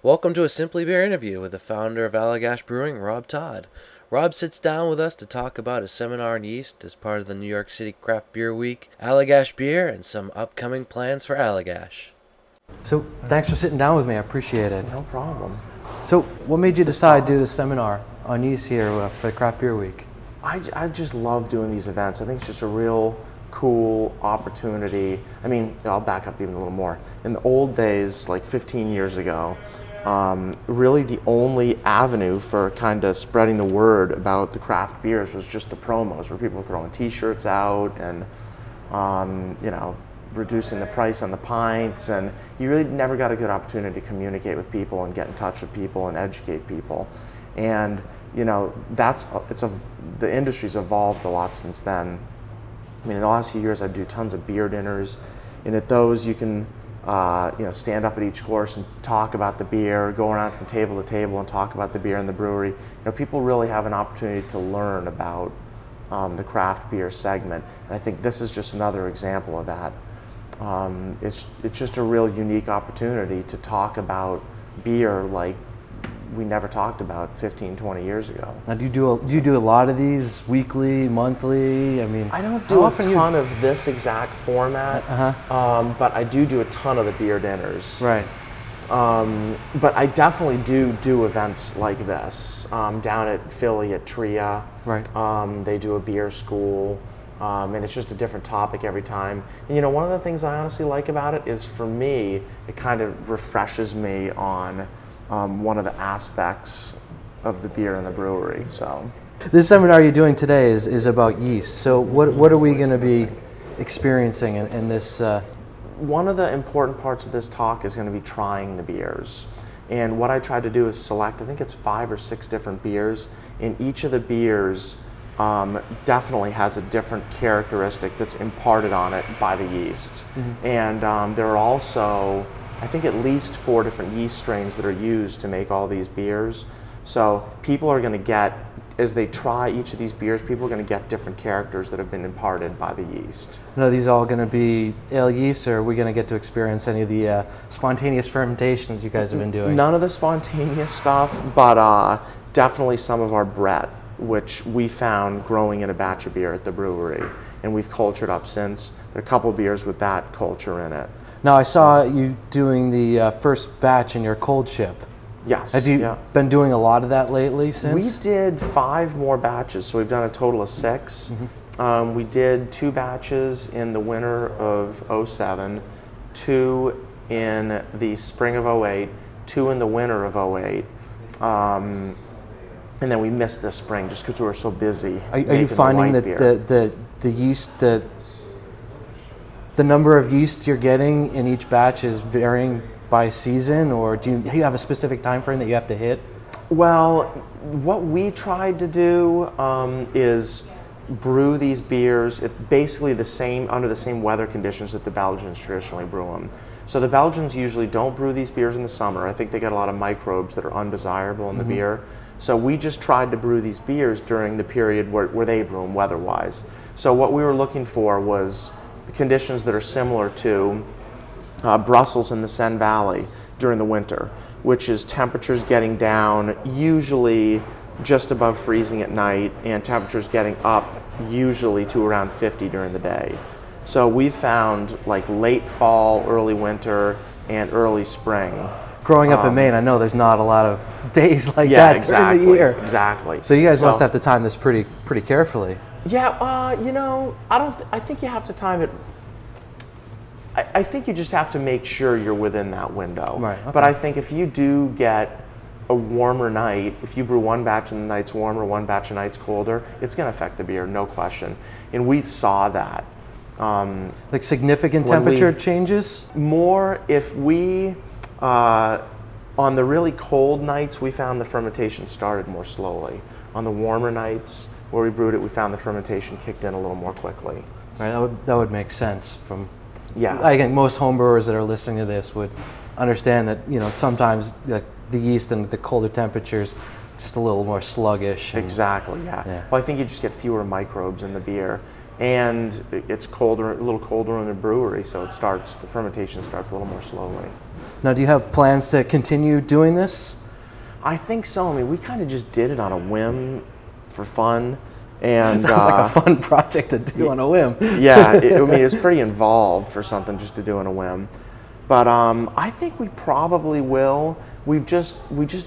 Welcome to a Simply Beer interview with the founder of Allagash Brewing, Rob Tod. Rob sits down with us to talk about his seminar on yeast as part of the New York City Craft Beer Week, Allagash Beer, and some upcoming plans for Allagash. So thanks for sitting down with me. I appreciate it. No problem. So what made you decide to do this seminar on yeast here uh, for the Craft Beer Week? I, I just love doing these events. I think it's just a real cool opportunity. I mean, I'll back up even a little more. In the old days, like 15 years ago, um, really the only avenue for kind of spreading the word about the craft beers was just the promos, where people were throwing T-shirts out and um, you know reducing the price on the pints, and you really never got a good opportunity to communicate with people and get in touch with people and educate people. And you know that's it's a the industry's evolved a lot since then. I mean, in the last few years, I do tons of beer dinners, and at those you can, uh, you know, stand up at each course and talk about the beer, go around from table to table and talk about the beer in the brewery. You know, people really have an opportunity to learn about um, the craft beer segment, and I think this is just another example of that. Um, it's it's just a real unique opportunity to talk about beer like we never talked about 15, 20 years ago. Now, do you do a, do you do a lot of these weekly, monthly? I mean, I don't do a often you- ton of this exact format, Uh-huh. um, but I do do a ton of the beer dinners. Right. Um, but I definitely do do events like this um, down at Philly at Tria. Right. Um, they do a beer school, um, and it's just a different topic every time. And you know, one of the things I honestly like about it is for me, it kind of refreshes me on um, one of the aspects of the beer in the brewery. So. This seminar you're doing today is, is about yeast. So what what are we going to be experiencing in, in this? Uh, one of the important parts of this talk is going to be trying the beers. And what I tried to do is select, I think it's five or six different beers, and each of the beers um, definitely has a different characteristic that's imparted on it by the yeast. And um, there are also, I think, at least four different yeast strains that are used to make all these beers. So people are going to get, as they try each of these beers, people are going to get different characters that have been imparted by the yeast. are these all going to be ale yeast, or are we going to get to experience any of the uh, spontaneous fermentation that you guys have been doing? None of the spontaneous stuff, but uh, definitely some of our Brett, which we found growing in a batch of beer at the brewery, and we've cultured up since. There are a couple beers with that culture in it. Now I saw you doing the uh, first batch in your coolship. Yes. Have you yeah. been doing a lot of that lately since? We did five more batches, so we've done a total of 6 Um, we did two batches in the winter of 07, two in the spring of 08, two in the winter of 08. Um, and then we missed this spring just because we were so busy. Are, are you finding that the, the, the yeast, the, the number of yeast you're getting in each batch is varying by season, or do you, do you have a specific time frame that you have to hit? Well, what we tried to do um, is brew these beers it, basically the same under the same weather conditions that the Belgians traditionally brew them. So the Belgians usually don't brew these beers in the summer. I think they get a lot of microbes that are undesirable in the beer. So we just tried to brew these beers during the period where, where they brew them weather-wise. So what we were looking for was conditions that are similar to uh, Brussels and the Senne Valley during the winter, which is temperatures getting down usually just above freezing at night and temperatures getting up usually to around 50 during the day. So we found like late fall, early winter, and early spring. Growing up in Maine, I know there's not a lot of days like Um, Yeah, that exactly. during the year. Exactly. So you guys must have to time this pretty pretty carefully. Yeah, uh, you know, I don't. Th- I think you have to time it. I, I think you just have to make sure you're within that window. Right, But okay. I think if you do get a warmer night, if you brew one batch and the night's warmer, one batch and night's colder, it's going to affect the beer, no question. And we saw that. Um, Like significant When we- temperature changes? more if we uh, on the really cold nights we found the fermentation started more slowly on the warmer nights where we brewed it we found the fermentation kicked in a little more quickly Right, that would that would make sense from yeah I think most homebrewers that are listening to this would understand that you know sometimes the, the yeast and the colder temperatures just a little more sluggish. and- exactly yeah. Yeah. well i think you just get fewer microbes in the beer and it's colder, a little colder in the brewery, so it starts the fermentation starts a little more slowly. Now, do you have plans to continue doing this? I think so. I mean, we kind of just did it on a whim for fun, and Sounds like uh, a fun project to do on a whim. yeah, it, I mean, it's pretty involved for something just to do on a whim. But um, I think we probably will. We've just, we just,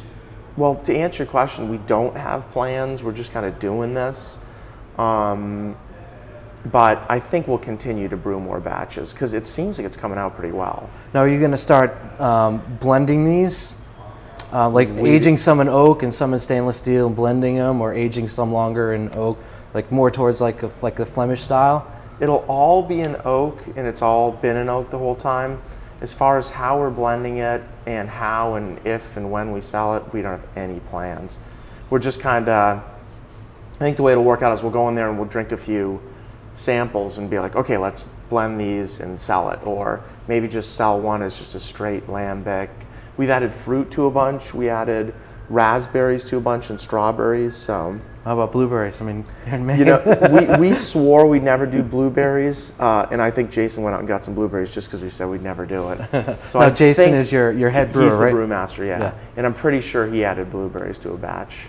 well, to answer your question, we don't have plans. We're just kind of doing this. Um, but I think we'll continue to brew more batches because it seems like it's coming out pretty well. Now, are you going to start um, blending these? Uh, like aging some in oak and some in stainless steel and blending them, or aging some longer in oak, like more towards like a, like the Flemish style? It'll all be in oak, and it's all been in oak the whole time. As far as how we're blending it and how and if and when we sell it, we don't have any plans. We're just kind of, I think the way it'll work out is we'll go in there and we'll drink a few samples and be like, okay, let's blend these and sell it. Or maybe just sell one as just a straight lambic. We've added fruit to a bunch. We added raspberries to a bunch and strawberries. So How about blueberries? I mean, you're in Maine. you know, we, we swore we'd never do blueberries, uh, and I think Jason went out and got some blueberries just because we said we'd never do it. So Now, I Jason is your- your head brewer, He's the right? brewmaster, yeah. Yeah. And I'm pretty sure he added blueberries to a batch.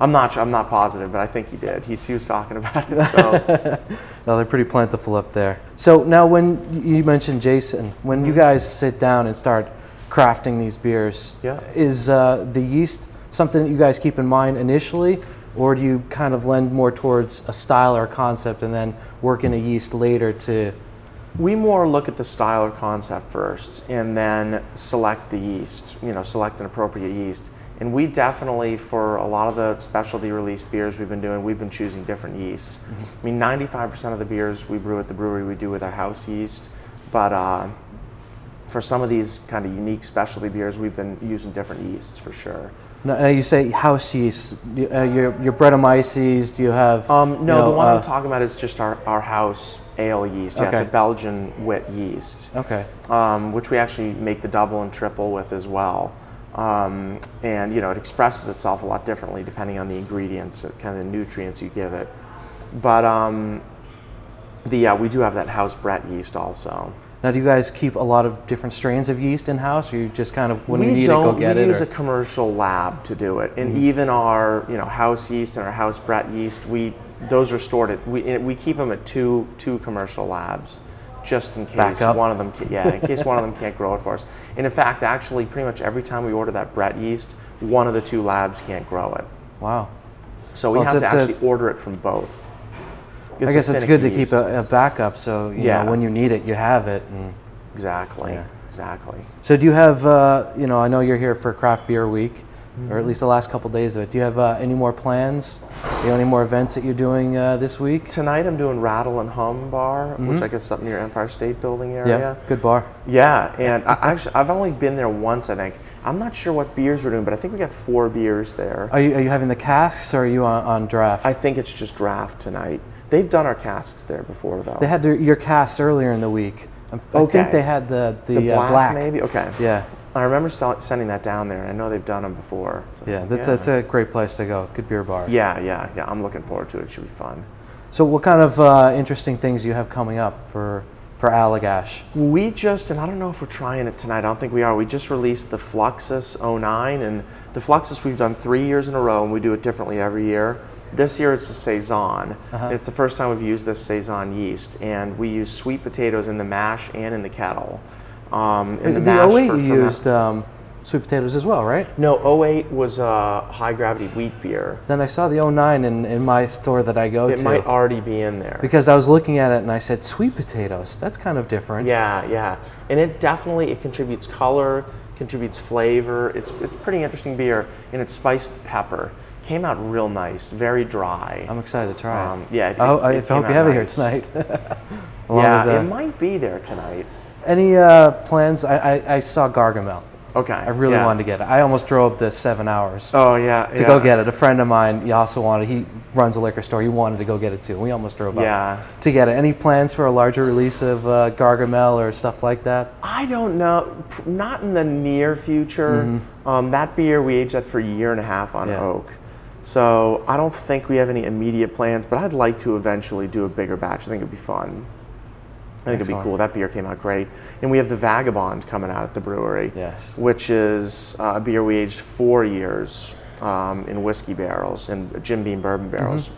I'm not. I'm not positive, but I think he did. He, he was talking about it. So No, they're pretty plentiful up there. So now, when you mentioned Jason, when you guys sit down and start crafting these beers, Yeah. is uh, the yeast something that you guys keep in mind initially, or do you kind of lend more towards a style or concept and then work in a yeast later to? we more look at the style or concept first, and then select the yeast. You know, select an appropriate yeast. And we definitely, for a lot of the specialty release beers we've been doing, we've been choosing different yeasts. I mean, 95% of the beers we brew at the brewery we do with our house yeast, but uh, for some of these kind of unique specialty beers, we've been using different yeasts for sure. Now, you say house yeast. You- Uh, your your Brettanomyces. Do you have? Um, you no, know, the one uh, I'm talking about is just our, our house ale yeast. Yeah, it's a Belgian wit yeast. Okay. um, which we actually make the double and triple with as well. Um, and you know, it expresses itself a lot differently depending on the ingredients, uh, kind of the nutrients you give it. But um, the uh, we do have that house Brett yeast also. Now, do you guys keep a lot of different strains of yeast in house, or you just kind of when we you need don't it, go get we it? use or- a commercial lab to do it, Mm-hmm. and even our you know house yeast and our house Brett yeast, we those are stored at we we keep them at two two commercial labs, just in case one of them yeah in case one of them can't grow it for us. And in fact, actually, pretty much every time we order that Brett yeast, one of the two labs can't grow it, wow. so we Well, have to it's a- actually order it from both. I guess it's good to keep a, a backup, so you Yeah. know when you need it, you have it. And exactly Yeah. exactly. so, do you have? Uh, you know, I know you're here for Craft Beer Week, Mm-hmm. or at least the last couple days of it. Do you have uh, any more plans? You know, any more events that you're doing uh, this week? Tonight I'm doing Rattle and Hum Bar, which I guess is up near Empire State Building area. Mm-hmm. Yeah, good bar. Yeah, and I, actually, I've only been there once, I think. I'm not sure what beers we're doing, but I think we got four beers there. Are you, are you having the casks, or are you on, on draft? I think it's just draft tonight. They've done our casks there before, though. they had their, your casks earlier in the week. I, Okay. think they had the the, the uh, black, black. maybe. Okay. Yeah, I remember sell- sending that down there, and I know they've done them before. So, yeah. That's yeah. that's a great place to go. Good beer bar. Yeah, yeah, yeah. I'm looking forward to it. It should be fun. So, what kind of uh, interesting things do you have coming up for for Allagash? We just, and I don't know if we're trying it tonight. I don't think we are. We just released the Fluxus 09, and the Fluxus we've done three years in a row, and we do it differently every year. This year it's a saison. Uh-huh. It's the first time we've used this saison yeast, and we use sweet potatoes in the mash and in the kettle. Um, in the, the mash 08 for you used um, sweet potatoes as well, right? No, 08 was a high gravity wheat beer. Then I saw the 09 in, in my store that I go It to It might already be in there. because I was looking at it and I said sweet potatoes. That's kind of different. Yeah, yeah, and it definitely it contributes color, contributes flavor. It's it's pretty interesting beer, and it's spiced with pepper. Came out real nice, very dry. I'm excited to try Um, it. yeah, it- I, ho- it- I it hope you have it here tonight. Yeah, uh, it might be there tonight. Any uh, plans? I, I, I saw Gargamel. Okay, I really yeah. wanted to get it. I almost drove the seven hours Oh yeah, to go get it. A friend of mine, he also wanted. He runs a liquor store. He wanted to go get it too. We almost drove Yeah. up to get it. Any plans for a larger release of uh, Gargamel or stuff like that? I don't know, not in the near future. Um, that beer we aged that for a year and a half on Mm-hmm. Yeah. oak, So I don't think we have any immediate plans, but I'd like to eventually do a bigger batch. I think it'd be fun. I think it'd be cool. That beer came out great. And we have the Vagabond coming out at the brewery, Yes. which is uh, a beer we aged four years um, in whiskey barrels and Jim Beam bourbon barrels.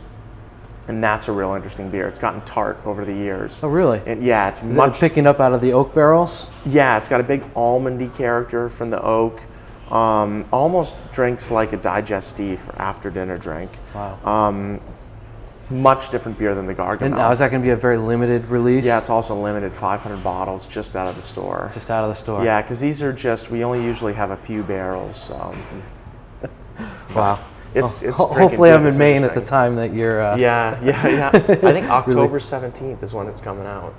And that's a real interesting beer. It's gotten tart over the years. Oh, really? And yeah, it's Is much it picking up out of the oak barrels? yeah, it's got a big almondy character from the oak. Um, almost drinks like a digestif or after dinner drink. Wow. Um, much different beer than the Gargamel. And now is that going to be a very limited release? yeah, it's also limited, 500 bottles just out of the store. just out of the store. yeah, because these are just we only usually have a few barrels. So Wow. It's- Well, it's ho- hopefully, I'm in Maine at the time that you're. Uh, yeah, yeah, yeah. I think October 17th is when it's coming out.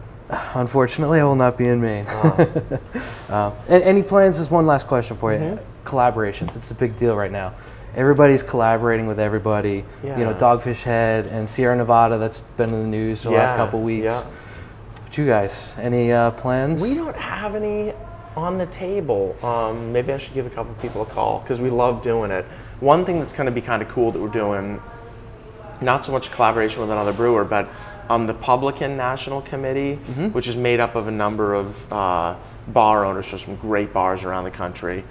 Unfortunately, I will not be in Maine. Oh. uh, and any plans? Just one last question for you. Mm-hmm. Collaborations. It's a big deal right now. Everybody's collaborating with everybody. You know, Dogfish Head and Sierra Nevada. That's been in the news for the last Yeah, couple weeks. yeah. But you guys, any uh, plans? We don't have any on the table. Um, maybe I should give a couple people a call because we love doing it. One thing that's going to be kind of cool that we're doing, not so much collaboration with another brewer, but um, the Publican National Committee, which is made up of a number of uh, bar owners from some great bars around the country.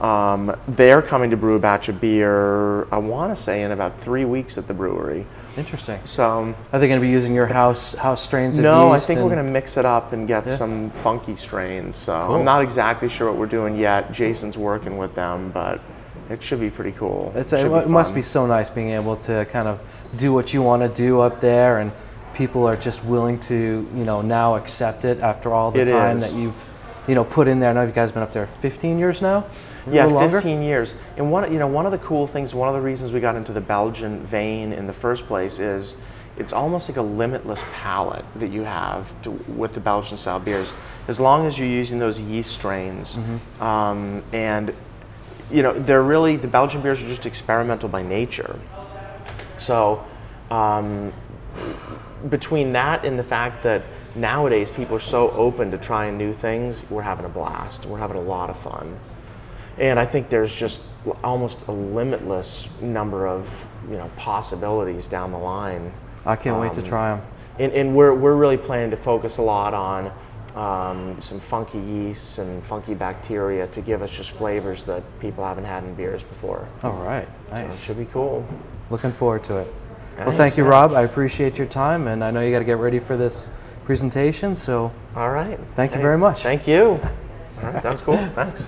Um, they're coming to brew a batch of beer, I want to say, in about three weeks at the brewery. Interesting. So, Are they going to be using your house house strains no, I think we're going to mix it up and get Yeah. some funky strains. So Cool. I'm not exactly sure what we're doing yet. Jason's working with them, but it should be pretty cool. It's Should it must be so nice being able to kind of do what you want to do up there, and people are just willing to, you know, now accept it after all the It time is. that you've, you know, put in there. I know you guys have been up there 15 years now. Yeah, longer? 15 years. And one, you know, one of the cool things, one of the reasons we got into the Belgian vein in the first place is it's almost like a limitless palette that you have to, with the Belgian style beers, as long as you're using those yeast strains. Mm-hmm. Um, and you know, they're really the Belgian beers are just experimental by nature. So, um, between that and the fact that nowadays people are so open to trying new things, we're having a blast. We're having a lot of fun. And I think there's just almost a limitless number of you know possibilities down the line. I can't wait to Um, try them. And, and we're, we're really planning to focus a lot on um, some funky yeasts and funky bacteria to give us just flavors that people haven't had in beers before. All right, So it nice. should be cool. Looking forward to it. Well, thank you. Rob. I appreciate your time, and I know you got to get ready for this presentation. So All right. Thank you very much. Thank you. All right, that's cool. Thanks.